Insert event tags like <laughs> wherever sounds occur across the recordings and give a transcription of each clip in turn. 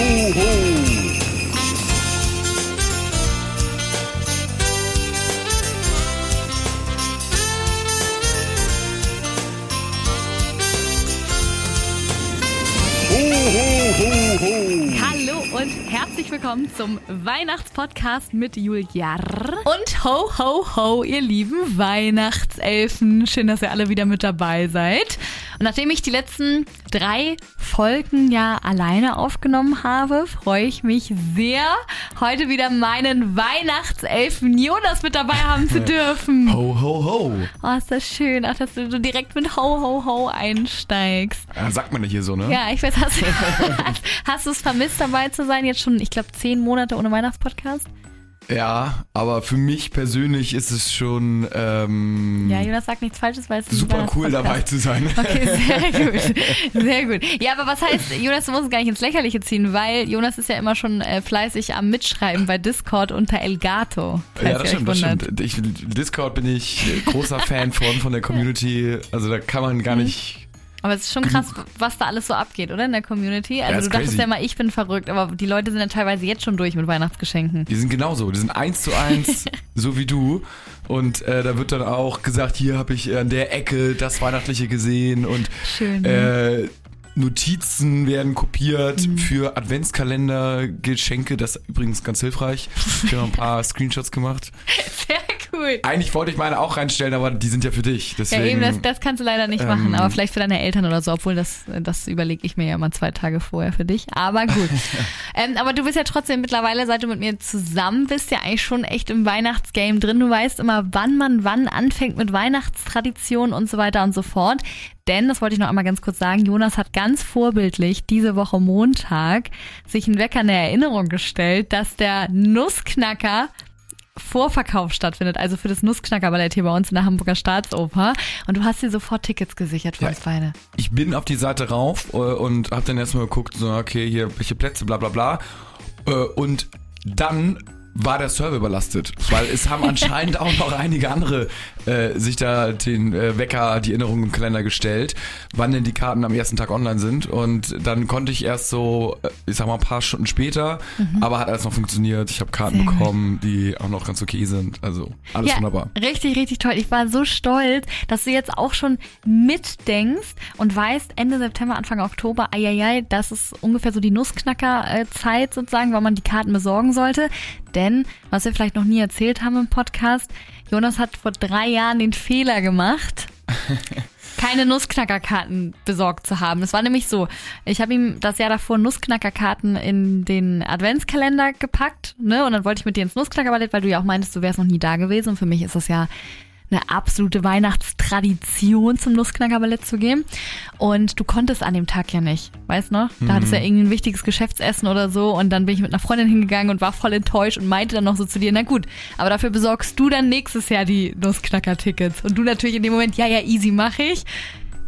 ho. Hallo und herzlich willkommen zum Weihnachtspodcast mit Julia. Und ho, ho, ho, ihr lieben Weihnachtselfen. Schön, dass ihr alle wieder mit dabei seid. Und nachdem ich die letzten drei Folgen ja alleine aufgenommen habe, freue ich mich sehr, heute wieder meinen Weihnachtselfen Jonas mit dabei haben zu dürfen. Ho, ho, ho. Oh, ist das schön, auch dass du direkt mit ho, ho, ho einsteigst. Ja, sagt man ja hier so, ne? Ja, ich weiß, <laughs> hast, hast du es vermisst, dabei zu sein? Jetzt schon, ich glaube, zehn Monate ohne Weihnachtspodcast? Ja, aber für mich persönlich ist es schon ähm, Ja, Jonas sagt nichts Falsches, weil es super cool Weihnachtspodcast. dabei zu sein. <laughs> Okay, sehr <laughs> gut. Sehr gut. Ja, aber was heißt, Jonas, du musst es gar nicht ins Lächerliche ziehen, weil Jonas ist ja immer schon äh, fleißig am Mitschreiben bei Discord unter Elgato. Ja, das stimmt, das stimmt. Ich, Discord bin ich großer Fan von, von der Community. Also da kann man Mhm. gar nicht. Aber es ist schon krass, was da alles so abgeht, oder? In der Community. Also ist du dachtest crazy. ja mal, ich bin verrückt, aber die Leute sind ja teilweise jetzt schon durch mit Weihnachtsgeschenken. Die sind genauso, die sind eins zu eins, <laughs> so wie du. Und äh, da wird dann auch gesagt, hier habe ich an der Ecke das Weihnachtliche gesehen und Schön. äh, Notizen werden kopiert Mhm. für Adventskalender, Geschenke, das ist übrigens ganz hilfreich. Ich habe ein paar <laughs> Screenshots gemacht. Sehr cool. Eigentlich wollte ich meine auch reinstellen, aber die sind ja für dich. Deswegen, Ja, eben, das, das kannst du leider nicht machen, ähm, aber vielleicht für deine Eltern oder so, obwohl das, das überlege ich mir ja mal zwei Tage vorher für dich. Aber gut. <laughs> ähm, aber du bist ja trotzdem mittlerweile, seit du mit mir zusammen bist, ja eigentlich schon echt im Weihnachtsgame drin. Du weißt immer, wann man wann anfängt mit Weihnachtstraditionen und so weiter und so fort. Denn, das wollte ich noch einmal ganz kurz sagen, Jonas hat ganz vorbildlich diese Woche Montag sich einen Wecker in der Erinnerung gestellt, dass der Nussknacker Vorverkauf stattfindet, also für das Nussknacker-Ballett hier bei uns in der Hamburger Staatsoper. Und du hast dir sofort Tickets gesichert für Ja. uns beide. ich bin auf die Seite rauf äh, und habe dann erstmal geguckt, so, okay, hier, welche Plätze, bla bla bla. Äh, und dann war der Server überlastet, weil es haben anscheinend auch noch einige andere äh, sich da den äh, Wecker, die Erinnerung im Kalender gestellt, wann denn die Karten am ersten Tag online sind. Und dann konnte ich erst so, äh, ich sag mal, ein paar Stunden später, aber hat alles noch funktioniert. Ich habe Karten Mhm. Sehr gut. bekommen, die auch noch ganz okay sind. Also alles ja, wunderbar. richtig, richtig toll. Ich war so stolz, dass du jetzt auch schon mitdenkst und weißt, Ende September, Anfang Oktober, eieiei, das ist ungefähr so die Nussknacker-Zeit sozusagen, wann man die Karten besorgen sollte. Denn, was wir vielleicht noch nie erzählt haben im Podcast, Jonas hat vor drei Jahren den Fehler gemacht, <laughs> keine Nussknackerkarten besorgt zu haben. Es war nämlich so, ich habe ihm das Jahr davor Nussknackerkarten in den Adventskalender gepackt, ne? Und dann wollte ich mit dir ins Nussknackerballett, weil du ja auch meintest, du wärst noch nie da gewesen. Und für mich ist das ja eine absolute Weihnachtstradition, zum Nussknackerballett zu gehen. Und du konntest an dem Tag ja nicht, weißt noch? Da hattest du ja irgendwie ein wichtiges Geschäftsessen oder so. Und dann bin ich mit einer Freundin hingegangen und war voll enttäuscht und meinte dann noch so zu dir, na gut, aber dafür besorgst du dann nächstes Jahr die Nussknacker-Tickets. Und du natürlich in dem Moment, ja, ja, easy, mache ich.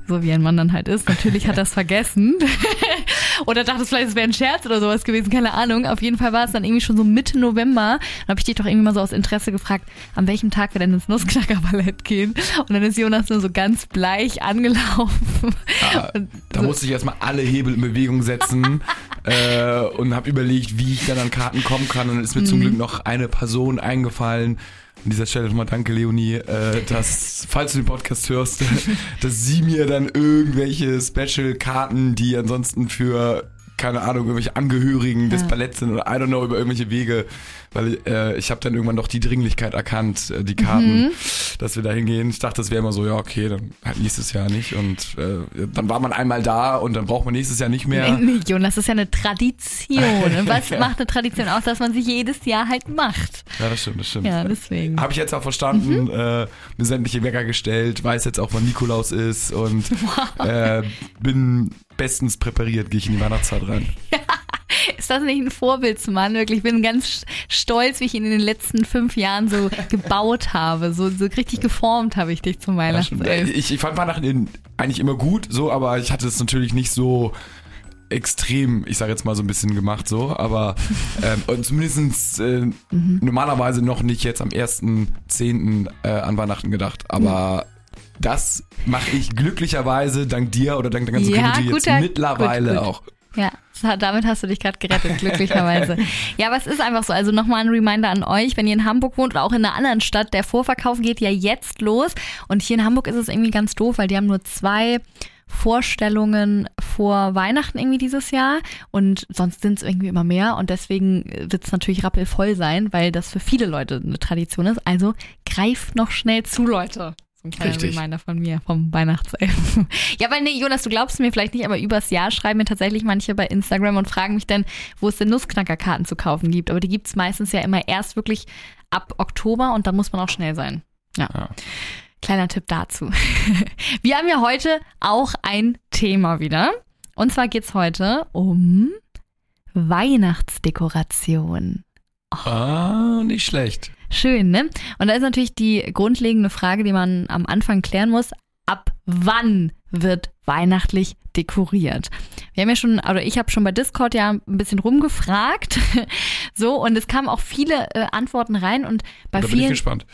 So wie ein Mann dann halt ist. Natürlich hat er es vergessen. <laughs> <laughs> oder dachte es vielleicht, es wäre ein Scherz oder sowas gewesen, keine Ahnung. Auf jeden Fall war es dann irgendwie schon so Mitte November. Dann habe ich dich doch irgendwie mal so aus Interesse gefragt, an welchem Tag wir denn ins Nussknackerballett gehen. Und dann ist Jonas nur so ganz bleich angelaufen. Ah, <laughs> Und Da so, musste ich erstmal alle Hebel in Bewegung setzen <laughs> äh, und habe überlegt, wie ich dann an Karten kommen kann. Und dann ist mir Mhm. zum Glück noch eine Person eingefallen. An dieser Stelle nochmal danke, Leonie, äh, dass, falls du den Podcast hörst, <laughs> dass sie mir dann irgendwelche Special-Karten, die ansonsten für, keine Ahnung, irgendwelche Angehörigen des Ja. Balletts sind oder I don't know, über irgendwelche Wege, weil äh, ich habe dann irgendwann doch die Dringlichkeit erkannt, äh, die Karten, Mhm. dass wir da hingehen. Ich dachte, das wäre immer so, ja, okay, dann halt nächstes Jahr nicht. Und äh, dann war man einmal da und dann braucht man nächstes Jahr nicht mehr. Nee, nee, Jonas, das ist ja eine Tradition. Und <laughs> was macht eine Tradition aus, dass man sie jedes Jahr halt macht? Ja, das stimmt, das stimmt. Ja, deswegen. Habe ich jetzt auch verstanden, äh, mir sämtliche Wecker gestellt, weiß jetzt auch, wann Nikolaus ist und <laughs> äh, bin bestens präpariert, gehe ich in die Weihnachtszeit rein. Ist das nicht ein Vorbildsmann? Wirklich, ich bin ganz st- stolz, wie ich ihn in den letzten fünf Jahren so <laughs> gebaut habe. So, so richtig geformt habe ich dich zum Ja. Weihnachtself. ich, ich fand Weihnachten eigentlich immer gut, so, aber ich hatte es natürlich nicht so extrem, ich sage jetzt mal so ein bisschen gemacht so, aber <laughs> ähm, und zumindest äh, normalerweise noch nicht jetzt am 1.10. Äh, an Weihnachten gedacht, aber das mache ich glücklicherweise dank dir oder dank der ganzen Ja, Community jetzt guter- mittlerweile gut, gut. auch. Ja, damit hast du dich gerade gerettet, glücklicherweise. <laughs> ja, aber es ist einfach so. Also nochmal ein Reminder an euch, wenn ihr in Hamburg wohnt oder auch in einer anderen Stadt, der Vorverkauf geht ja jetzt los. Und hier in Hamburg ist es irgendwie ganz doof, weil die haben nur zwei Vorstellungen vor Weihnachten irgendwie dieses Jahr und sonst sind es irgendwie immer mehr und deswegen wird es natürlich rappelvoll sein, weil das für viele Leute eine Tradition ist. Also greift noch schnell zu, Leute. So ein kleiner Richtig. Reminder von mir, vom Weihnachtselfen. <laughs> ja, weil nee, Jonas, du glaubst mir vielleicht nicht, aber übers Jahr schreiben mir tatsächlich manche bei Instagram und fragen mich dann, wo es denn Nussknackerkarten zu kaufen gibt. Aber die gibt es meistens ja immer erst wirklich ab Oktober und dann muss man auch schnell sein. Ja. Ja. Kleiner Tipp dazu. <laughs> Wir haben ja heute auch ein Thema wieder. Und zwar geht's heute um Weihnachtsdekoration. Ah, nicht schlecht. Schön, ne? Und da ist natürlich die grundlegende Frage, die man am Anfang klären muss. Ab wann wird weihnachtlich dekoriert? Wir haben ja schon, oder ich habe schon bei Discord ja ein bisschen rumgefragt. <laughs> So, und es kamen auch viele äh, Antworten rein und bei da bin ich vielen. gespannt.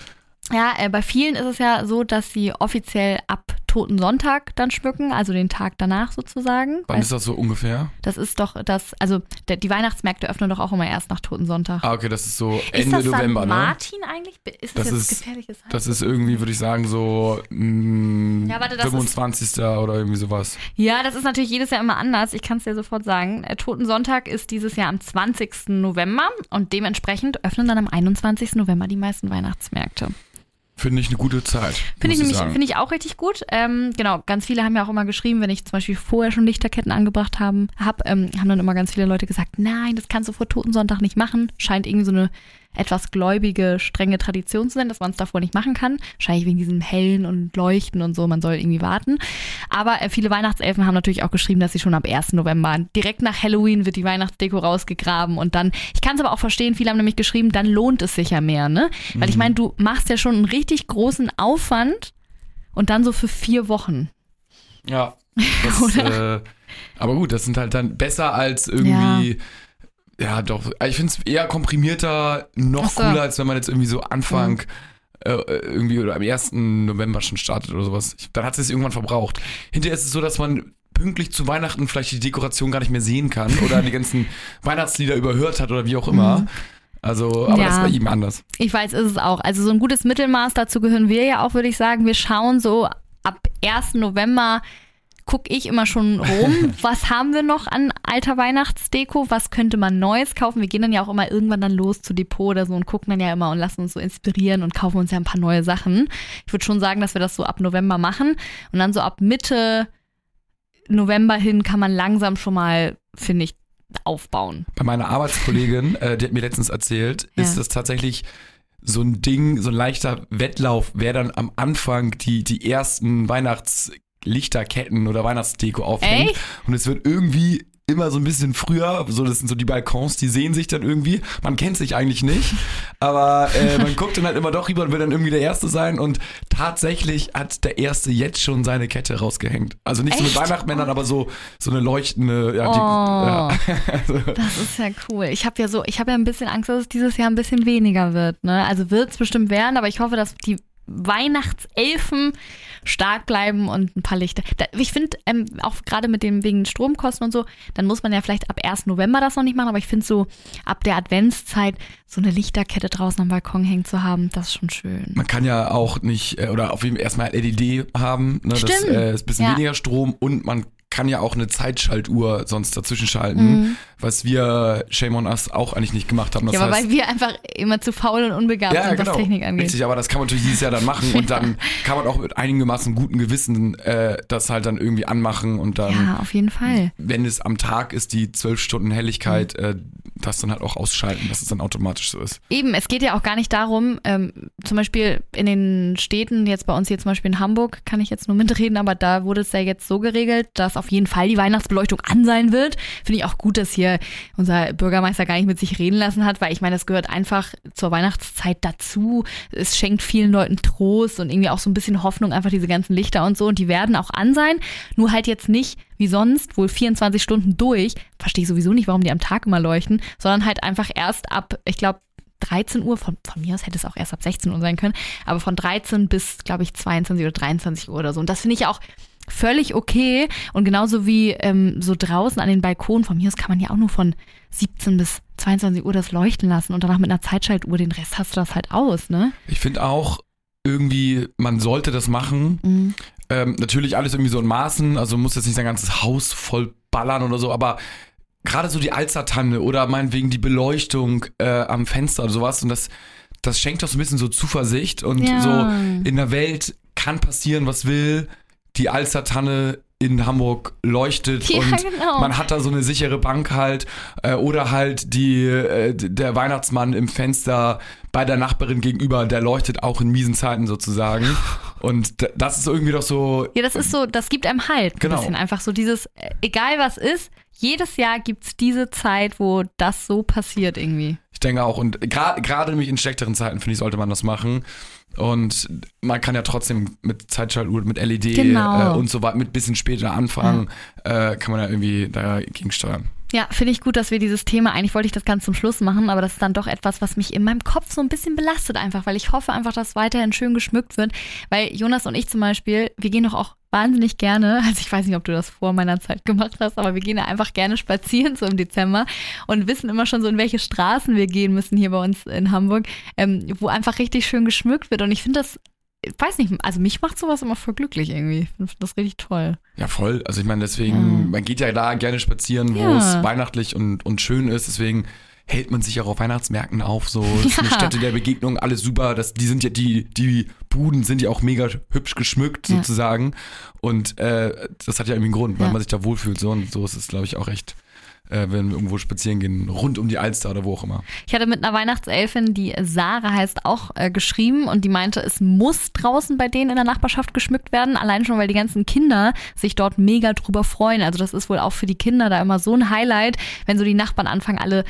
Ja, äh, bei vielen ist es ja so, dass sie offiziell ab Toten Sonntag dann schmücken, also den Tag danach sozusagen. Wann Weil ist das so ungefähr? das ist doch das, also der, die Weihnachtsmärkte öffnen doch auch immer erst nach Toten Sonntag. Ah, okay, das ist so ist Ende das November, St. ne? Martin eigentlich? Ist das, Das jetzt ist- gefährliches? Das ist irgendwie, würde ich sagen, so mh, Ja, warte, das ist- 25. oder irgendwie sowas. Ja, das ist natürlich jedes Jahr immer anders. Ich kann es dir sofort sagen. Äh, Totensonntag ist dieses Jahr am 20. November und dementsprechend öffnen dann am 21. November die meisten Weihnachtsmärkte. Finde ich eine gute Zeit. Finde ich nämlich, finde ich auch richtig gut. Ähm, genau, ganz viele haben ja auch immer geschrieben, wenn ich zum Beispiel vorher schon Lichterketten angebracht haben, hab, ähm, haben dann immer ganz viele Leute gesagt, nein, das kannst du vor Totensonntag nicht machen. Scheint irgendwie so eine etwas gläubige, strenge Tradition zu sein, dass man es davor nicht machen kann. Wahrscheinlich wegen diesem Hellen und Leuchten und so, man soll irgendwie warten. Aber äh, viele Weihnachtselfen haben natürlich auch geschrieben, dass sie schon ab 1. November, direkt nach Halloween wird die Weihnachtsdeko rausgegraben und dann, ich kann es aber auch verstehen, viele haben nämlich geschrieben, dann lohnt es sich ja mehr, ne? Weil ich meine, du machst ja schon einen richtig großen Aufwand und dann so für vier Wochen. Ja. <laughs> Das, äh, aber gut, das sind halt dann besser als irgendwie. Ja, doch. Ich finde es eher komprimierter, noch so. Mhm. cooler, als wenn man jetzt irgendwie so Anfang. äh, irgendwie oder am 1. November schon startet oder sowas. Dann hat es sich irgendwann verbraucht. Hinterher ist es so, dass man pünktlich zu Weihnachten vielleicht die Dekoration gar nicht mehr sehen kann oder die ganzen <laughs> Weihnachtslieder überhört hat oder wie auch immer. Also, aber Mhm. Ja. das ist bei ihm anders. Ich weiß, ist es auch. Also so ein gutes Mittelmaß, dazu gehören wir ja auch, würde ich sagen. Wir schauen so ab 1. November gucke ich immer schon rum, <laughs> was haben wir noch an alter Weihnachtsdeko, was könnte man Neues kaufen. Wir gehen dann ja auch immer irgendwann dann los zu Depot oder so und gucken dann ja immer und lassen uns so inspirieren und kaufen uns ja ein paar neue Sachen. Ich würde schon sagen, dass wir das so ab November machen und dann so ab Mitte November hin kann man langsam schon mal, finde ich, aufbauen. Bei meiner Arbeitskollegin, <laughs> äh, die hat mir letztens erzählt, Ja. ist das tatsächlich so ein Ding, so ein leichter Wettlauf, wer dann am Anfang die, die ersten Weihnachtslichterketten oder Weihnachtsdeko aufhängt. Echt? Und es wird irgendwie immer so ein bisschen früher, so das sind so die Balkons, die sehen sich dann irgendwie. Man kennt sich eigentlich nicht, <laughs> aber äh, man guckt dann halt immer doch rüber und will dann irgendwie der Erste sein. Und tatsächlich hat der Erste jetzt schon seine Kette rausgehängt. Also nicht so mit Echt? Weihnachtsmännern, aber so, so eine leuchtende. Ja, die, Oh. ja. <laughs> also, Das ist ja cool. Ich habe ja so, ich habe ja ein bisschen Angst, dass es dieses Jahr ein bisschen weniger wird. Ne? Also wird es bestimmt werden, aber ich hoffe, dass die Weihnachtselfen stark bleiben und ein paar Lichter. Ich finde, ähm, auch gerade mit dem wegen Stromkosten und so, dann muss man ja vielleicht ab 1. November das noch nicht machen, aber ich finde so ab der Adventszeit so eine Lichterkette draußen am Balkon hängen zu haben, das ist schon schön. Man kann ja auch nicht, äh, oder auf jeden Fall erstmal LED haben. Ne? Das Stimmt. äh, ist ein bisschen Ja. weniger Strom und man kann ja auch eine Zeitschaltuhr sonst dazwischen schalten, Mhm. was wir, Shame on Us, auch eigentlich nicht gemacht haben. Das ja, aber heißt, weil wir einfach immer zu faul und unbegabt ja, sind, genau. was Technik angeht. Richtig, aber das kann man natürlich dieses Jahr dann machen und <laughs> dann kann man auch mit einigermaßen gutem Gewissen äh, das halt dann irgendwie anmachen und dann, Ja, auf jeden Fall. wenn es am Tag ist, die zwölf Stunden Helligkeit, äh, das dann halt auch ausschalten, dass es dann automatisch so ist. Eben, es geht ja auch gar nicht darum, ähm, zum Beispiel in den Städten, jetzt bei uns hier zum Beispiel in Hamburg, kann ich jetzt nur mitreden, aber da wurde es ja jetzt so geregelt, dass auf jeden Fall die Weihnachtsbeleuchtung an sein wird. Finde ich auch gut, dass hier unser Bürgermeister gar nicht mit sich reden lassen hat, weil ich meine, das gehört einfach zur Weihnachtszeit dazu. Es schenkt vielen Leuten Trost und irgendwie auch so ein bisschen Hoffnung, einfach diese ganzen Lichter und so. Und die werden auch an sein, nur halt jetzt nicht wie sonst, wohl 24 Stunden durch. Verstehe ich sowieso nicht, warum die am Tag immer leuchten, sondern halt einfach erst ab, ich glaube, 13 Uhr, von, von mir aus hätte es auch erst ab 16 Uhr sein können, aber von 13 bis, glaube ich, 22 oder 23 Uhr oder so. Und das finde ich auch völlig okay. Und genauso wie ähm, so draußen an den Balkonen von mir aus kann man ja auch nur von 17 bis 22 Uhr das leuchten lassen und danach mit einer Zeitschaltuhr den Rest hast du das halt aus, ne? Ich finde auch irgendwie, man sollte das machen. Mhm. Ähm, natürlich alles irgendwie so in Maßen, also muss jetzt nicht sein ganzes Haus voll ballern oder so, aber gerade so die Alzertanne oder meinetwegen die Beleuchtung äh, am Fenster oder sowas und das, das schenkt doch so ein bisschen so Zuversicht und Ja. so in der Welt kann passieren, was will. Die Alzertanne in Hamburg leuchtet Ja, und genau. man hat da so eine sichere Bank halt äh, oder halt die äh, der Weihnachtsmann im Fenster bei der Nachbarin gegenüber, der leuchtet auch in miesen Zeiten sozusagen <laughs> und das ist irgendwie doch so Ja, das ist so, das gibt einem halt ein Genau. bisschen einfach so dieses, äh, egal was ist, jedes Jahr gibt's diese Zeit, wo das so passiert irgendwie. Ich denke auch. Und gerade nämlich in schlechteren Zeiten, finde ich, sollte man das machen. Und man kann ja trotzdem mit Zeitschaltuhr, mit LED Genau. äh, und so weiter, mit bisschen später anfangen, äh, kann man ja irgendwie dagegen steuern. Ja, finde ich gut, dass wir dieses Thema, eigentlich wollte ich das ganz zum Schluss machen, aber das ist dann doch etwas, was mich in meinem Kopf so ein bisschen belastet einfach, weil ich hoffe einfach, dass weiterhin schön geschmückt wird, weil Jonas und ich zum Beispiel, wir gehen doch auch wahnsinnig gerne, <laughs> also ich weiß nicht, ob du das vor meiner Zeit gemacht hast, aber wir gehen ja einfach gerne spazieren so im Dezember und wissen immer schon so, in welche Straßen wir gehen müssen hier bei uns in Hamburg, ähm, wo einfach richtig schön geschmückt wird. Und ich finde das, weiß nicht, also mich macht sowas immer voll glücklich irgendwie, ich finde das richtig toll. Ja, voll. Also ich meine, deswegen, Ja. man geht ja da gerne spazieren, wo Ja. es weihnachtlich und, und schön ist. Deswegen hält man sich auch auf Weihnachtsmärkten auf. So, das ist eine Ja. Stätte der Begegnung, alles super. Das, die sind ja, die, die Buden sind ja auch mega hübsch geschmückt Ja. sozusagen. Und äh, das hat ja irgendwie einen Grund, weil Ja. man sich da wohlfühlt. So, und so ist es, glaube ich, auch echt, äh, wenn wir irgendwo spazieren gehen, rund um die Alster oder wo auch immer. Ich hatte mit einer Weihnachtselfin, die Sarah heißt, auch äh, geschrieben und die meinte, es muss draußen bei denen in der Nachbarschaft geschmückt werden. Allein schon, weil die ganzen Kinder sich dort mega drüber freuen. Also das ist wohl auch für die Kinder da immer so ein Highlight, wenn so die Nachbarn anfangen, alle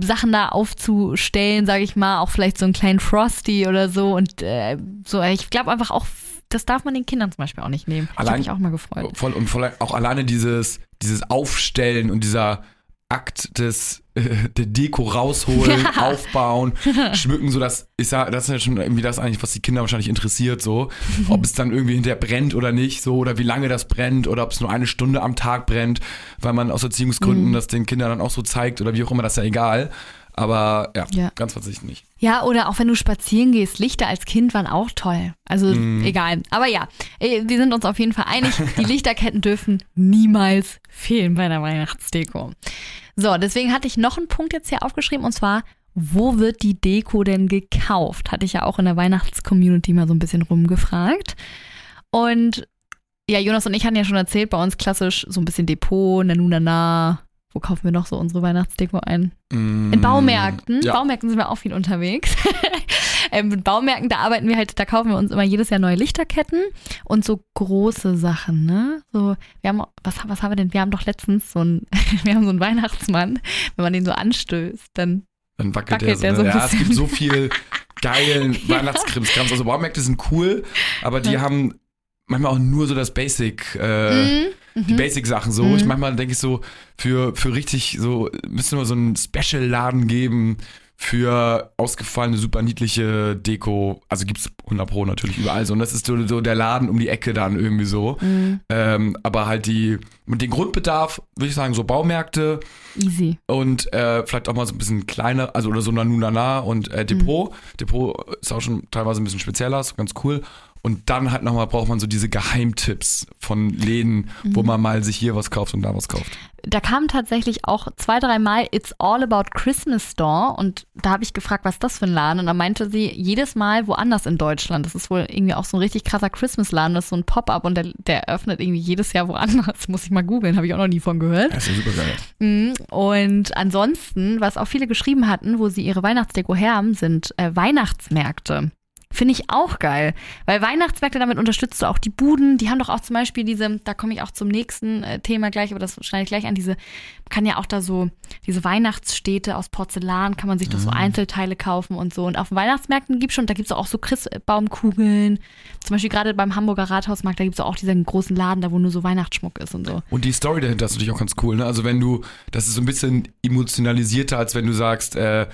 Sachen da aufzustellen, sage ich mal, auch vielleicht so einen kleinen Frosty oder so. Und äh, so, ich glaube einfach auch, das darf man den Kindern zum Beispiel auch nicht nehmen. ich habe Allein- mich auch mal gefreut. Voll und voll, auch alleine dieses, dieses Aufstellen und dieser Akt des äh, der Deko rausholen, <laughs> Ja. aufbauen, <laughs> schmücken, so das ist ja, das ist ja schon irgendwie das eigentlich, was die Kinder wahrscheinlich interessiert, so. Ob es dann irgendwie hinterher brennt oder nicht, so, oder wie lange das brennt, oder ob es nur eine Stunde am Tag brennt, weil man aus Erziehungsgründen Mhm. das den Kindern dann auch so zeigt, oder wie auch immer, das ist ja egal. Aber ja, Ja. ganz verzichten nicht. Ja, oder auch wenn du spazieren gehst, Lichter als Kind waren auch toll. Also Mhm. egal. Aber ja, äh, wir sind uns auf jeden Fall einig, die <laughs> Lichterketten dürfen niemals fehlen bei der Weihnachtsdeko. So, deswegen hatte ich noch einen Punkt jetzt hier aufgeschrieben und zwar, wo wird die Deko denn gekauft? Hatte ich ja auch in der Weihnachtscommunity mal so ein bisschen rumgefragt. Und ja, Jonas und ich hatten ja schon erzählt, bei uns klassisch so ein bisschen Depot, Nanu Nana. Wo kaufen wir noch so unsere Weihnachtsdeko ein? In Baumärkten. Mm, Ja. Baumärkten sind wir auch viel unterwegs. <laughs> ähm, mit Baumärkten, da arbeiten wir halt, da kaufen wir uns immer jedes Jahr neue Lichterketten und so große Sachen, ne? So, wir haben, was, was haben wir denn? Wir haben doch letztens so einen, <laughs> wir haben so einen Weihnachtsmann, wenn man den so anstößt, dann, Dann wackelt, Wackelt der der so. so Ne? ein Ja, es gibt so viel <laughs> geilen Weihnachtskrimskrams. Also Baumärkte sind cool, aber die haben manchmal auch nur so das Basic, äh, Mhm, die mhm. Basic-Sachen so. Mhm. Ich manchmal denke ich so, für, für richtig so, müsste nur so einen Special-Laden geben für ausgefallene, super niedliche Deko. Also gibt's 100 Pro natürlich überall so. Und das ist so, so der Laden um die Ecke dann irgendwie so. Mhm. Ähm, aber halt die, mit dem Grundbedarf, würde ich sagen, so Baumärkte, easy. und äh, vielleicht auch mal so ein bisschen kleiner, also oder so Nanu Nana und äh, Depot. Depot ist auch schon teilweise ein bisschen spezieller, ist ganz cool. Und dann halt nochmal braucht man so diese Geheimtipps von Läden, wo man mal sich hier was kauft und da was kauft. Da kam tatsächlich auch zwei, dreimal It's All About Christmas Store und da habe ich gefragt, was ist das für ein Laden? Und da meinte sie, jedes Mal woanders in Deutschland. Das ist wohl irgendwie auch so ein richtig krasser Christmas-Laden, das ist so ein Pop-up und der, der öffnet irgendwie jedes Jahr woanders. <laughs> Muss ich mal googeln, habe ich auch noch nie von gehört. Das ist ja super geil. Mhm. Und ansonsten, was auch viele geschrieben hatten, wo sie ihre Weihnachtsdeko her haben, sind äh, Weihnachtsmärkte. Finde ich auch geil, weil Weihnachtsmärkte, damit unterstützt du auch die Buden. Die haben doch auch zum Beispiel diese, da komme ich auch zum nächsten äh, Thema gleich, aber das schneide ich gleich an, diese, man kann ja auch da so, diese Weihnachtsstädte aus Porzellan, kann man sich doch so Einzelteile kaufen und so. Und auf Weihnachtsmärkten gibt schon, da gibt es auch so Christbaumkugeln. Zum Beispiel gerade beim Hamburger Rathausmarkt, da gibt es auch diesen großen Laden, da wo nur so Weihnachtsschmuck ist und so. Und die Story dahinter ist natürlich auch ganz cool. Ne? Also wenn du, das ist so ein bisschen emotionalisierter, als wenn du sagst, äh,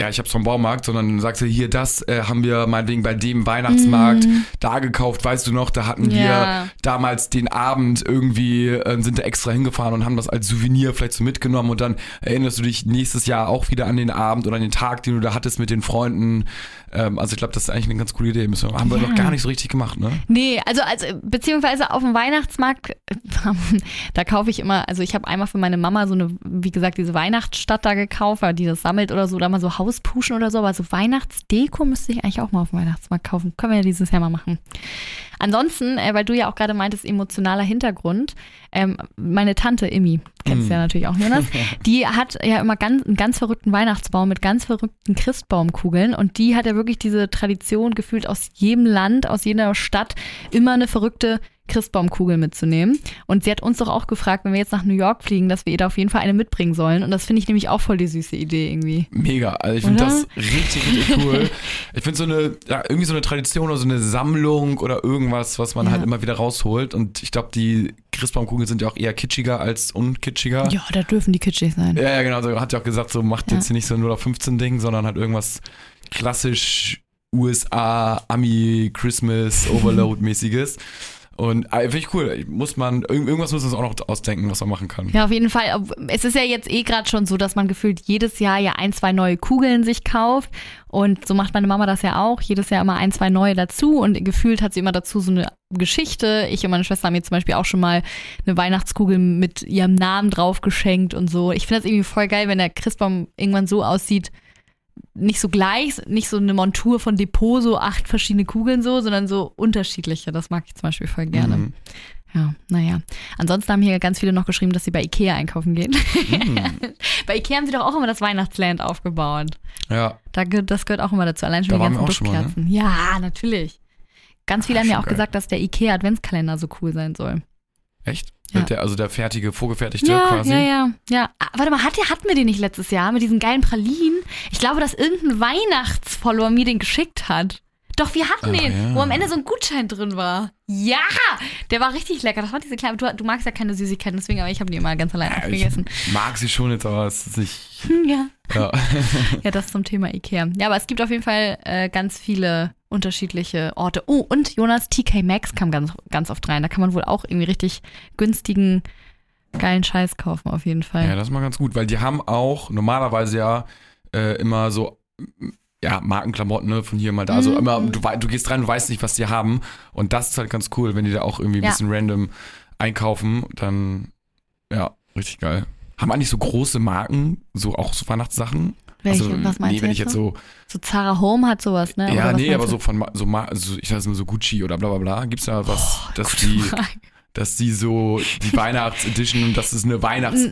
ja, ich hab's vom Baumarkt, sondern dann sagst du, hier, das äh, haben wir meinetwegen bei dem Weihnachtsmarkt Mm. da gekauft, weißt du noch, da hatten Ja. wir damals den Abend irgendwie, äh, sind da extra hingefahren und haben das als Souvenir vielleicht so mitgenommen und dann erinnerst du dich nächstes Jahr auch wieder an den Abend oder an den Tag, den du da hattest mit den Freunden. Ähm, also ich glaube, das ist eigentlich eine ganz coole Idee. Müssen wir, haben wir Ja. noch gar nicht so richtig gemacht, ne? Nee, also, also beziehungsweise auf dem Weihnachtsmarkt, <laughs> da kaufe ich immer, also ich habe einmal für meine Mama so eine, wie gesagt, diese Weihnachtsstadt da gekauft, weil die das sammelt oder so, da mal so Hauspuschen oder so, aber so Weihnachtsdeko müsste ich eigentlich auch mal auf dem Weihnachtsmarkt kaufen. Können wir ja dieses Jahr mal machen. Ansonsten, äh, weil du ja auch gerade meintest, emotionaler Hintergrund, ähm, meine Tante Immi, kennst du ja natürlich auch, Jonas, <laughs> die hat ja immer ganz, einen ganz verrückten Weihnachtsbaum mit ganz verrückten Christbaumkugeln und die hat ja wirklich diese Tradition gefühlt aus jedem Land, aus jeder Stadt immer eine verrückte Christbaumkugel mitzunehmen. Und sie hat uns doch auch gefragt, wenn wir jetzt nach New York fliegen, dass wir ihr da auf jeden Fall eine mitbringen sollen. Und das finde ich nämlich auch voll die süße Idee irgendwie. Mega. Also ich finde das richtig, richtig cool. Ich finde so eine, ja, irgendwie so eine Tradition oder so eine Sammlung oder irgendwas, was man Ja. halt immer wieder rausholt. Und ich glaube, die Christbaumkugeln sind ja auch eher kitschiger als unkitschiger. Ja, da dürfen die kitschig sein. Ja, ja, genau. So hat ja auch gesagt, so macht Ja. jetzt hier nicht so ein 0 auf 15 Ding, sondern halt irgendwas klassisch USA, Ami, Christmas, Overload-mäßiges. Und äh, finde ich cool. Muss man, irgend- irgendwas müssen wir auch noch ausdenken, was man machen kann. Ja, auf jeden Fall. Es ist ja jetzt eh gerade schon so, dass man gefühlt jedes Jahr ja ein, zwei neue Kugeln sich kauft. Und so macht meine Mama das ja auch. Jedes Jahr immer ein, zwei neue dazu. Und gefühlt hat sie immer dazu so eine Geschichte. Ich und meine Schwester haben mir zum Beispiel auch schon mal eine Weihnachtskugel mit ihrem Namen drauf geschenkt und so. Ich finde das irgendwie voll geil, wenn der Christbaum irgendwann so aussieht, nicht so gleich, nicht so eine Montur von Depot, so acht verschiedene Kugeln so, sondern so unterschiedliche. Das mag ich zum Beispiel voll gerne. Mhm. Ja, naja. Ansonsten haben hier ganz viele noch geschrieben, dass sie bei Ikea einkaufen gehen. Mhm. <laughs> bei Ikea haben sie doch auch immer das Weihnachtsland aufgebaut. Ja, Da, das gehört auch immer dazu, allein schon Da die ganzen ne? Duftkerzen. Ja, natürlich. Ganz viele Ah, haben ja auch geil. gesagt, dass der Ikea Adventskalender so cool sein soll. Echt? Ja. Der, also der fertige, vorgefertigte Ja, quasi. ja, ja, ja. Ah, warte mal, hat der, hatten wir den nicht letztes Jahr mit diesen geilen Pralinen? Ich glaube, dass irgendein Weihnachtsfollower mir den geschickt hat. Doch, wir hatten Ah, den, ja. wo am Ende so ein Gutschein drin war. Ja, der war richtig lecker. Das war diese kleine. Du, du magst ja keine Süßigkeiten, deswegen, aber ich habe die immer ganz allein Ja, aufgegessen. ich mag sie schon jetzt, aber es ist nicht. Hm, Ja. Ja. <laughs> ja, das zum Thema Ikea. Ja, aber es gibt auf jeden Fall äh, ganz viele unterschiedliche Orte. Oh, und Jonas, TK Maxx kam ganz, ganz oft rein. Da kann man wohl auch irgendwie richtig günstigen, geilen Scheiß kaufen, auf jeden Fall. ja, das ist mal ganz gut, weil die haben auch normalerweise ja äh, immer so. Ja, Markenklamotten ne, von hier mal da. Also Mhm. immer, du, du gehst rein, du weißt nicht, was die haben. Und das ist halt ganz cool, wenn die da auch irgendwie ein Ja. bisschen random einkaufen. Dann, ja, richtig geil. Haben eigentlich so große Marken, so auch so Weihnachtssachen? Welche, also, was meinst nee, du wenn ich jetzt so, So Zara Home hat sowas, ne? ja, nee, aber du? so von, so, so ich sag mal so Gucci oder bla bla bla. Gibt's da was, dass Gute die, Frage. dass die so, die <laughs> Weihnachtsedition und das ist eine Weihnachts,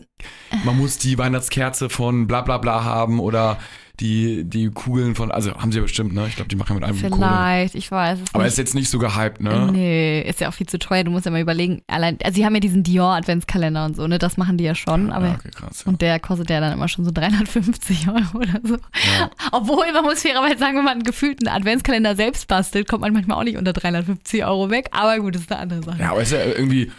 man muss die Weihnachtskerze von bla bla bla haben oder die, die Kugeln von, also haben sie ja bestimmt, ne? Ich glaube, die machen ja mit einem Kohle. Vielleicht, ich weiß es Aber nicht. ist jetzt nicht so gehypt, ne? Nee, ist ja auch viel zu teuer. Du musst ja mal überlegen, allein, also sie haben ja diesen Dior-Adventskalender und so, ne? Das machen die ja schon, aber ja, okay, krass. Ja. Und der kostet ja dann immer schon so 350 <laughs> Euro oder so. Ja. Obwohl, man muss fairerweise sagen, wenn man einen gefühlten Adventskalender selbst bastelt, kommt man manchmal auch nicht unter 350 Euro weg. Aber gut, das ist eine andere Sache. Ja, aber ist ja irgendwie,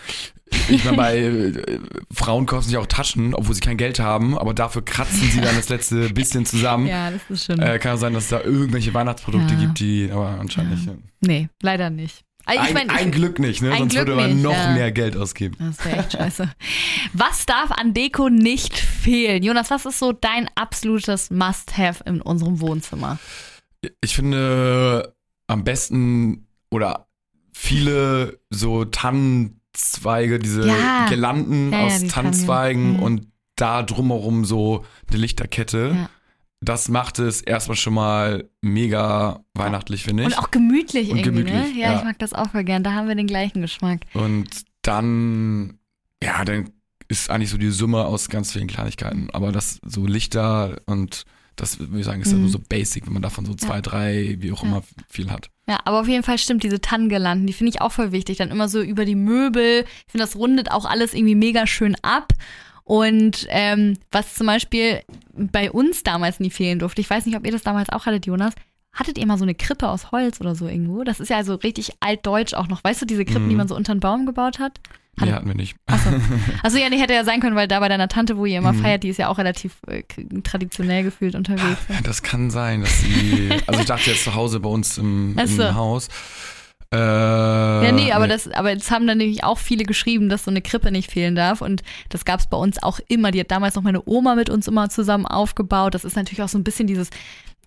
ich meine, bei äh, Frauen kosten sich auch Taschen, obwohl sie kein Geld haben, aber dafür kratzen sie dann das letzte <laughs> bisschen zusammen. Ja, das ist schon. Äh, kann sein, dass es da irgendwelche Weihnachtsprodukte Ja. gibt, die aber anscheinend Ja. nicht. nee, leider nicht. Also, Ein, ich mein, ein Glück nicht, ne? Sonst Glück würde man nicht, noch ja. mehr Geld ausgeben. das wäre echt scheiße. Was darf an Deko nicht fehlen? Jonas, was ist so dein absolutes Must-Have in unserem Wohnzimmer? Ich finde am besten oder viele so Tannenzweige, diese Ja. Girlanden Ja, ja, aus Tannen, Tannenzweigen mhm. und da drumherum so eine Lichterkette. Ja. Das macht es erstmal schon mal mega weihnachtlich, finde ich. Und auch gemütlich Und irgendwie, ne? gemütlich, Ja, ja. ich mag das auch voll gern. Da haben wir den gleichen Geschmack. Und dann, ja, dann ist eigentlich so die Summe aus ganz vielen Kleinigkeiten. Aber das so Lichter und das, würde ich sagen, ist ja Mhm. nur so basic, wenn man davon so zwei, drei, wie auch Ja. immer, viel hat. Ja, aber auf jeden Fall stimmt diese Tannengirlanden, die finde ich auch voll wichtig. Dann immer so über die Möbel. Ich finde, das rundet auch alles irgendwie mega schön ab. Und ähm, was zum Beispiel bei uns damals nie fehlen durfte, ich weiß nicht, ob ihr das damals auch hattet, Jonas, hattet ihr mal so eine Krippe aus Holz oder so irgendwo? Das ist ja also richtig altdeutsch auch noch. Weißt du, diese Krippen, Mhm. die man so unter den Baum gebaut hat? Nee, hatten wir nicht. Achso. Also <laughs> ja, die hätte ja sein können, weil da bei deiner Tante, wo ihr immer Mhm. feiert, die ist ja auch relativ äh, traditionell gefühlt unterwegs. Das kann sein, dass sie. <laughs> Also ich dachte jetzt zu Hause bei uns im, so. im Haus. Äh, Ja, nee, aber das, aber jetzt haben dann nämlich auch viele geschrieben, dass so eine Krippe nicht fehlen darf. Und das gab's bei uns auch immer. Die hat damals noch meine Oma mit uns immer zusammen aufgebaut. Das ist natürlich auch so ein bisschen dieses.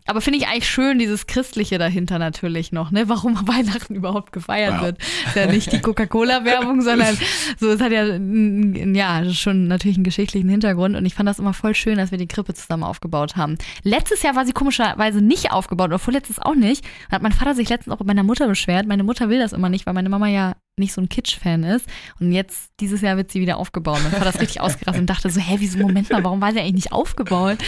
Aber finde ich eigentlich schön, dieses Christliche dahinter natürlich noch, ne? Warum <laughs> Weihnachten überhaupt gefeiert Ja. wird. Ist ja nicht die Coca-Cola-Werbung, <laughs> sondern so, es hat ja, ja schon natürlich einen geschichtlichen Hintergrund. Und ich fand das immer voll schön, dass wir die Krippe zusammen aufgebaut haben. Letztes Jahr war sie komischerweise nicht aufgebaut, oder vorletztes auch nicht. Da hat mein Vater sich letztens auch bei meiner Mutter beschwert. Meine Mutter will das immer nicht, weil meine Mama ja nicht so ein Kitsch-Fan ist. Und jetzt, dieses Jahr wird sie wieder aufgebaut. Mein Vater ist richtig <laughs> ausgerastet und dachte so, hä, wieso, Moment mal, warum war sie eigentlich nicht aufgebaut?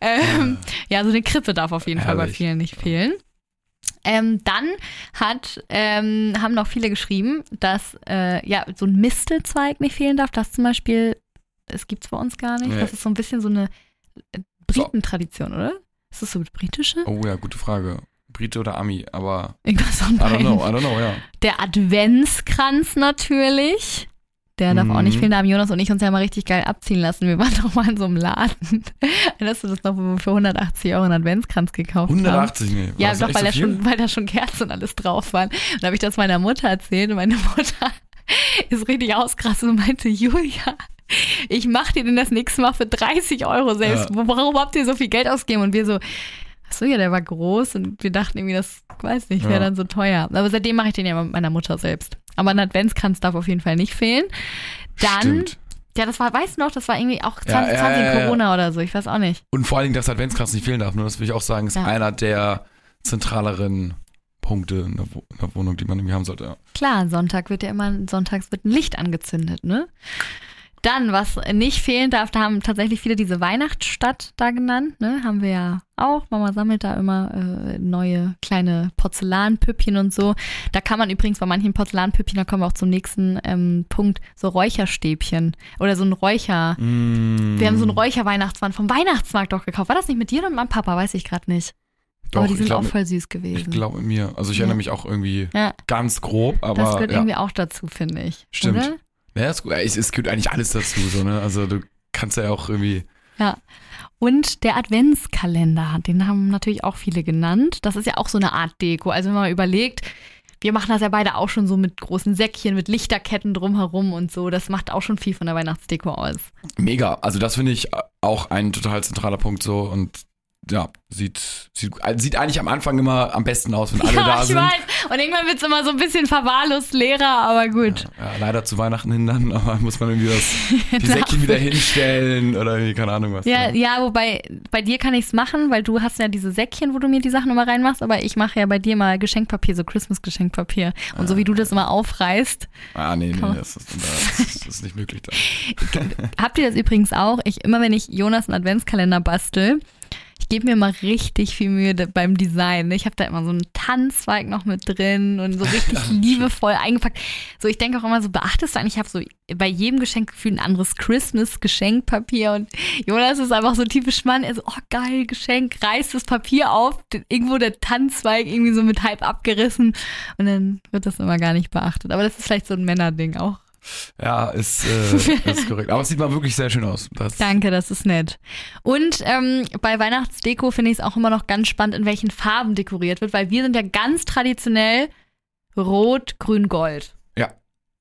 Ähm, ja, so eine Krippe darf auf jeden Fall bei Herrlich. vielen nicht fehlen. Ähm, dann hat, ähm, haben noch viele geschrieben, dass äh, ja so ein Mistelzweig nicht fehlen darf. Das zum Beispiel, das gibt's bei uns gar nicht. Nee. Das ist so ein bisschen so eine äh, Britentradition, oder? Ist das so britische? Oh ja, gute Frage. Brite oder Ami, aber Irgendwas von I don't know, I don't know, ja. Der Adventskranz natürlich. Der darf auch nicht Mhm. fehlen. Da haben Jonas und ich uns ja mal richtig geil abziehen lassen. Wir waren <laughs> doch mal in so einem Laden. Erinnerst du das noch, für 180 Euro einen Adventskranz gekauft haben? 180, nee. war Ja, doch, weil, so da viel? schon, weil da schon Kerzen und alles drauf waren. Und da habe ich das meiner Mutter erzählt und meine Mutter <laughs> ist richtig ausgerastet und meinte, Julia, ich mache dir denn das nächste Mal für 30 Euro selbst. Ja. Warum habt ihr so viel Geld ausgegeben? Und wir so, ach so, ja, der war groß und wir dachten irgendwie, das, weiß nicht, wäre Ja. dann so teuer. Aber seitdem mache ich den ja mit meiner Mutter selbst. Aber ein Adventskranz darf auf jeden Fall nicht fehlen. Dann, Stimmt. ja, das war, weißt du noch, das war irgendwie auch 2020 Ja, ja, ja. Corona oder so, ich weiß auch nicht. Und vor allen Dingen, dass Adventskranz nicht fehlen darf, nur das will ich auch sagen, ist einer der zentraleren Punkte in der, Wo in der Wohnung, die man irgendwie haben sollte. Klar, Sonntag wird ja immer, sonntags wird ein Licht angezündet, ne? Dann, was nicht fehlen darf, da haben tatsächlich viele diese Weihnachtsstadt da genannt, ne? Haben wir ja auch. Mama sammelt da immer äh, neue kleine Porzellanpüppchen und so. Da kann man übrigens bei manchen Porzellanpüppchen, da kommen wir auch zum nächsten ähm, Punkt, so Räucherstäbchen oder so ein Räucher. Mm, Wir haben so einen Räucherweihnachtsmann vom Weihnachtsmarkt doch gekauft. War das nicht mit dir oder mit meinem Papa? Weiß ich gerade nicht. Doch, aber die ich sind glaub, auch voll süß Ich gewesen. glaube mit mir. Also ich Ja. erinnere mich auch irgendwie Ja. ganz grob, aber das gehört ja. irgendwie auch dazu, finde ich. Stimmt. Oder? Ja, ist gut. Es, es gehört eigentlich alles dazu, so, ne? Also du kannst ja auch irgendwie. Ja. Und der Adventskalender, den haben natürlich auch viele genannt. Das ist ja auch so eine Art Deko. Also wenn man mal überlegt, wir machen das ja beide auch schon so mit großen Säckchen, mit Lichterketten drumherum und so. Das macht auch schon viel von der Weihnachtsdeko aus. Mega. Also das finde ich auch ein total zentraler Punkt so und ja, sieht, sieht, sieht eigentlich am Anfang immer am besten aus, wenn alle <laughs> ja, da ich sind. weiß. Und irgendwann wird es immer so ein bisschen verwahrlost leerer, aber gut. Ja, leider zu Weihnachten hin dann, <laughs> aber muss man irgendwie das, <laughs> die Säckchen wieder hinstellen oder irgendwie, keine Ahnung was. Ja, ne? ja, wobei bei dir kann ich es machen, weil du hast ja diese Säckchen, wo du mir die Sachen immer reinmachst, aber ich mache ja bei dir mal Geschenkpapier, so Christmas-Geschenkpapier. Und so wie du das immer aufreißt, Ah, nee, nee, das ist, das ist, nicht möglich da. Habt ihr das übrigens auch? Ich, immer wenn ich Jonas einen Adventskalender bastel, ich gebe mir mal richtig viel Mühe beim Design. ne? Ich habe da immer so einen Tanzzweig noch mit drin und so <laughs> richtig liebevoll eingepackt. So, ich denke auch immer so, beachtest du eigentlich, ich habe so bei jedem Geschenk gefühlt ein anderes Christmas-Geschenkpapier und Jonas ist einfach so typisch Mann, er so, oh geil, Geschenk, reißt das Papier auf, irgendwo der Tanzzweig irgendwie so mit halb abgerissen und dann wird das immer gar nicht beachtet. Aber das ist vielleicht so ein Männerding auch. Ja, ist, äh, ist korrekt. Aber es sieht mal wirklich sehr schön aus. Das, Danke, das ist nett. Und ähm, bei Weihnachtsdeko finde ich es auch immer noch ganz spannend, in welchen Farben dekoriert wird, weil wir sind ja ganz traditionell Rot, Grün, Gold. Ja.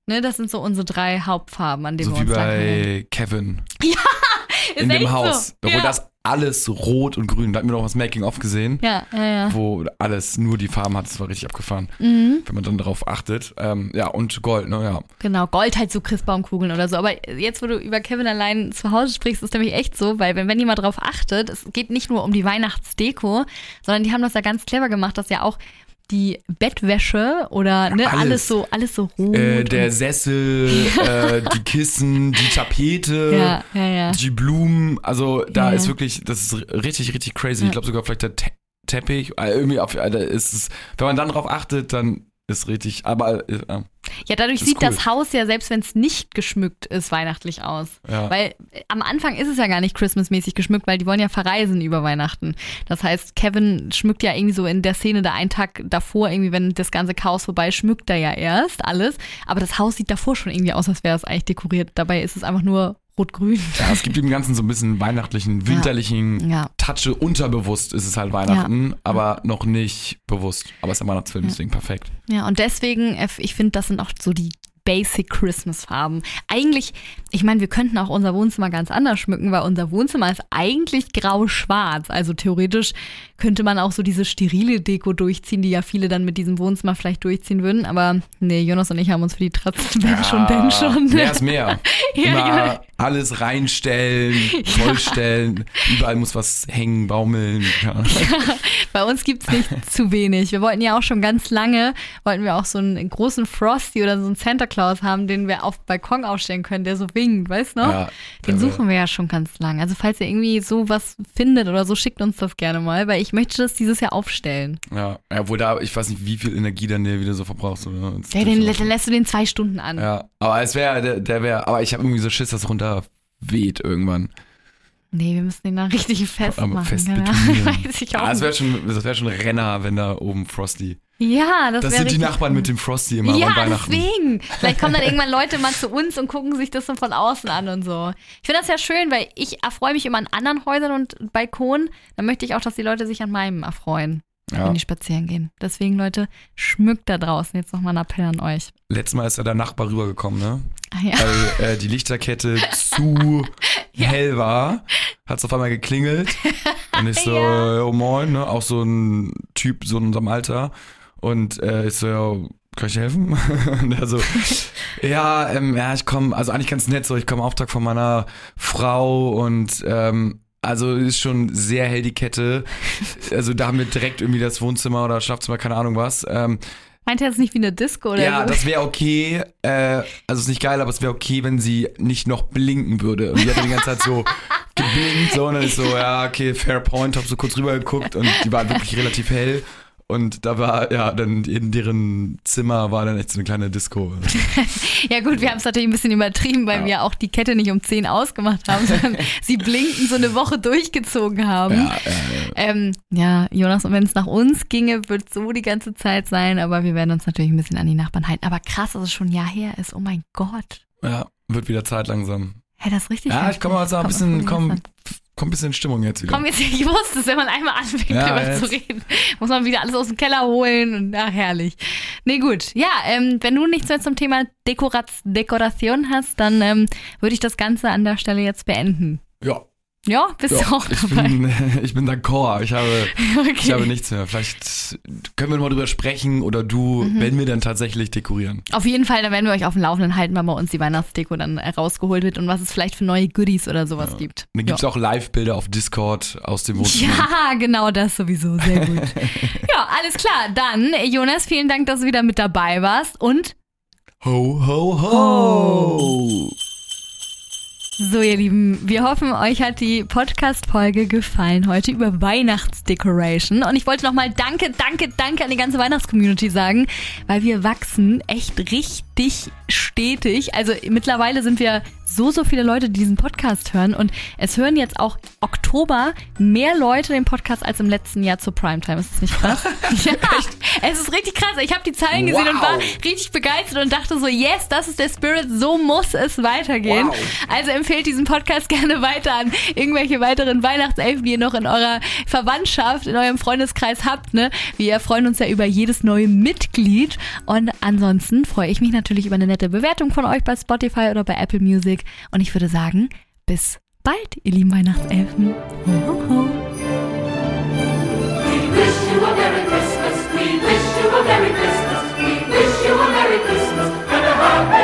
Ne, das sind so unsere drei Hauptfarben, an denen so wir wie uns langhangeln. bei Kevin <laughs> Ist in dem Haus. So. Wo Ja. das alles rot und grün. Da hatten wir noch was Making-of gesehen, ja, ja, ja. wo alles nur die Farben hat. Das war richtig abgefahren, Mhm, wenn man dann darauf achtet. Ähm, ja, und Gold, ne, ja. genau, Gold halt so Christbaumkugeln oder so. Aber jetzt, wo du über Kevin allein zu Hause sprichst, ist nämlich echt so, weil wenn, wenn jemand drauf achtet, es geht nicht nur um die Weihnachtsdeko, sondern die haben das ja ganz clever gemacht, dass ja auch die Bettwäsche oder ne, alles. alles. so alles so rot. Äh, der Sessel, <laughs> äh, die Kissen, die Tapete, ja, ja, ja. die Blumen. Also da ist wirklich, das ist richtig, richtig crazy. Ich glaube sogar vielleicht der Te Teppich. Äh, irgendwie auf, äh, ist es, wenn man dann drauf achtet, dann ist richtig. Aber äh, Ja, dadurch Das sieht cool. das Haus ja, selbst wenn es nicht geschmückt ist, weihnachtlich aus. Ja. Weil äh, am Anfang ist es ja gar nicht Christmas-mäßig geschmückt, weil die wollen ja verreisen über Weihnachten. Das heißt, Kevin schmückt ja irgendwie so in der Szene da einen Tag davor, irgendwie, wenn das ganze Chaos vorbei schmückt er ja erst alles. Aber das Haus sieht davor schon irgendwie aus, als wäre es eigentlich dekoriert. Dabei ist es einfach nur rot-grün. Ja, es gibt dem Ganzen so ein bisschen weihnachtlichen, winterlichen Ja. Touche. Unterbewusst ist es halt Weihnachten, aber noch nicht bewusst. Aber es ist ein Weihnachtsfilm, deswegen perfekt. Ja, und deswegen, ich finde, das sind auch so die Basic Christmas Farben. Eigentlich, ich meine, wir könnten auch unser Wohnzimmer ganz anders schmücken, weil unser Wohnzimmer ist eigentlich grau-schwarz. Also theoretisch könnte man auch so diese sterile Deko durchziehen, die ja viele dann mit diesem Wohnzimmer vielleicht durchziehen würden. Aber nee, Jonas und ich haben uns für die Tratzenwelt <laughs> schon denn schon. Mehr ist mehr. <laughs> Ja, Immer ja. Alles reinstellen, vollstellen. Überall muss was hängen, baumeln. Ja. Bei uns gibt's nicht <laughs> zu wenig. Wir wollten ja auch schon ganz lange, wollten wir auch so einen großen Frosty oder so einen Santa Claus haben, den wir auf Balkon aufstellen können, der so winkt, weißt du noch? Ja, den suchen wir ja schon ganz lange. Also falls ihr irgendwie sowas findet oder so, schickt uns das gerne mal, weil ich möchte das dieses Jahr aufstellen. Ja, ja, wohl da, ich weiß nicht, wie viel Energie dann der wieder so verbrauchst. Oder? Ja, den, dann lässt du den zwei Stunden an. ja, aber es wäre, der, der wäre, aber ich habe irgendwie so Schiss, dass runter weht irgendwann. Nee, wir müssen den dann richtig festmachen. Aber fest ja. betonieren. <laughs> Weiß ich auch Ah, das wäre schon, das wäre schon ein Renner, wenn da oben Frosty. Ja, das, Das wär sind die Nachbarn mit dem Frosty immer Ja, an Weihnachten. deswegen. Vielleicht kommen dann <laughs> irgendwann Leute mal zu uns und gucken sich das so von außen an und so. Ich finde das ja schön, weil ich erfreue mich immer an anderen Häusern und Balkonen. Dann möchte ich auch, dass die Leute sich an meinem erfreuen, Ja. wenn die spazieren gehen. Deswegen, Leute, schmückt da draußen. Jetzt nochmal ein Appell an euch. Letztes Mal ist ja der Nachbar rübergekommen, ne? Ah, ja. Weil äh, die Lichterkette <laughs> zu hell war, hat es auf einmal geklingelt. <laughs> Und ich so, Ja. oh moin, ne? Auch so ein Typ, so in unserem Alter. Und äh, ich so, ja, kann ich dir helfen? <laughs> Und er so, ja, ähm, ja, ich komme, also eigentlich ganz nett so, ich komme Auftrag von meiner Frau und ähm, also ist schon sehr hell die Kette. <laughs> Also da haben wir direkt irgendwie das Wohnzimmer oder Schlafzimmer, keine Ahnung was. Ähm, Meint ihr jetzt nicht wie eine Disco oder ja, so? das wäre okay. Äh, also ist nicht geil, aber es wäre okay, wenn sie nicht noch blinken würde. Und die hat die ganze Zeit so geblinkt, so und dann ist so, ja, okay, fair point, hab so kurz rüber geguckt und die war wirklich relativ hell. Und da war, ja, dann in deren Zimmer war dann echt so eine kleine Disco. <laughs> Ja gut, wir haben es natürlich ein bisschen übertrieben, weil Ja. wir auch die Kette nicht um 10 ausgemacht haben, sondern <laughs> sie blinken so eine Woche durchgezogen haben. Ja, äh, Ähm, ja, Jonas, und wenn es nach uns ginge, wird es so die ganze Zeit sein, aber wir werden uns natürlich ein bisschen an die Nachbarn halten. Aber krass, dass es schon ein Jahr her ist. Oh mein Gott. ja, wird wieder Zeit langsam. Hey, das ist richtig. Ja, ich komme also ein bisschen, komm, komm ein bisschen in Stimmung jetzt wieder. Komm jetzt, ich wusste es, wenn man einmal anfängt, Ja, jetzt. zu reden, muss man wieder alles aus dem Keller holen und ach, herrlich. Nee, gut. Ja, ähm, wenn du nichts mehr zum Thema Dekorat Dekoration hast, dann ähm, würde ich das Ganze an der Stelle jetzt beenden. Ja, Ja, bist du ja auch ich, dabei? bin, <laughs> ich bin d'accord. Ich habe, <laughs> okay. ich habe nichts mehr. Vielleicht können wir mal drüber sprechen oder du, Mhm. wenn wir dann tatsächlich dekorieren. Auf jeden Fall, da werden wir euch auf dem Laufenden halten, wann bei uns die Weihnachtsdeko dann rausgeholt wird und was es vielleicht für neue Goodies oder sowas gibt. Dann gibt es ja. auch Live-Bilder auf Discord aus dem Wohnzimmer. Ja, genau das sowieso. Sehr gut. <laughs> ja, alles klar. Dann, Jonas, vielen Dank, dass du wieder mit dabei warst. Und Ho, ho, ho! So, ihr Lieben, wir hoffen, euch hat die Podcast-Folge gefallen heute über Weihnachtsdecoration. Und ich wollte nochmal Danke, Danke, Danke an die ganze Weihnachtscommunity sagen, weil wir wachsen echt richtig stetig. Also mittlerweile sind wir so, so viele Leute, die diesen Podcast hören. Und es hören jetzt auch Oktober mehr Leute den Podcast als im letzten Jahr zur Primetime. Ist das nicht krass? <laughs> <laughs> ja, es ist richtig krass. Ich habe die Zahlen gesehen und Wow. war richtig begeistert und dachte so, yes, das ist der Spirit, so muss es weitergehen. Wow. Also empfehlt diesen Podcast gerne weiter an irgendwelche weiteren Weihnachtselfen, die ihr noch in eurer Verwandtschaft, in eurem Freundeskreis habt. Ne? Wir freuen uns ja über jedes neue Mitglied. Und ansonsten freue ich mich natürlich über eine nette Bewertung von euch bei Spotify oder bei Apple Music. Musik. Und ich würde sagen, bis bald, ihr lieben Weihnachtselfen. Ho, ho, ho. We wish you a Merry Christmas. We wish you a Merry Christmas and a Happy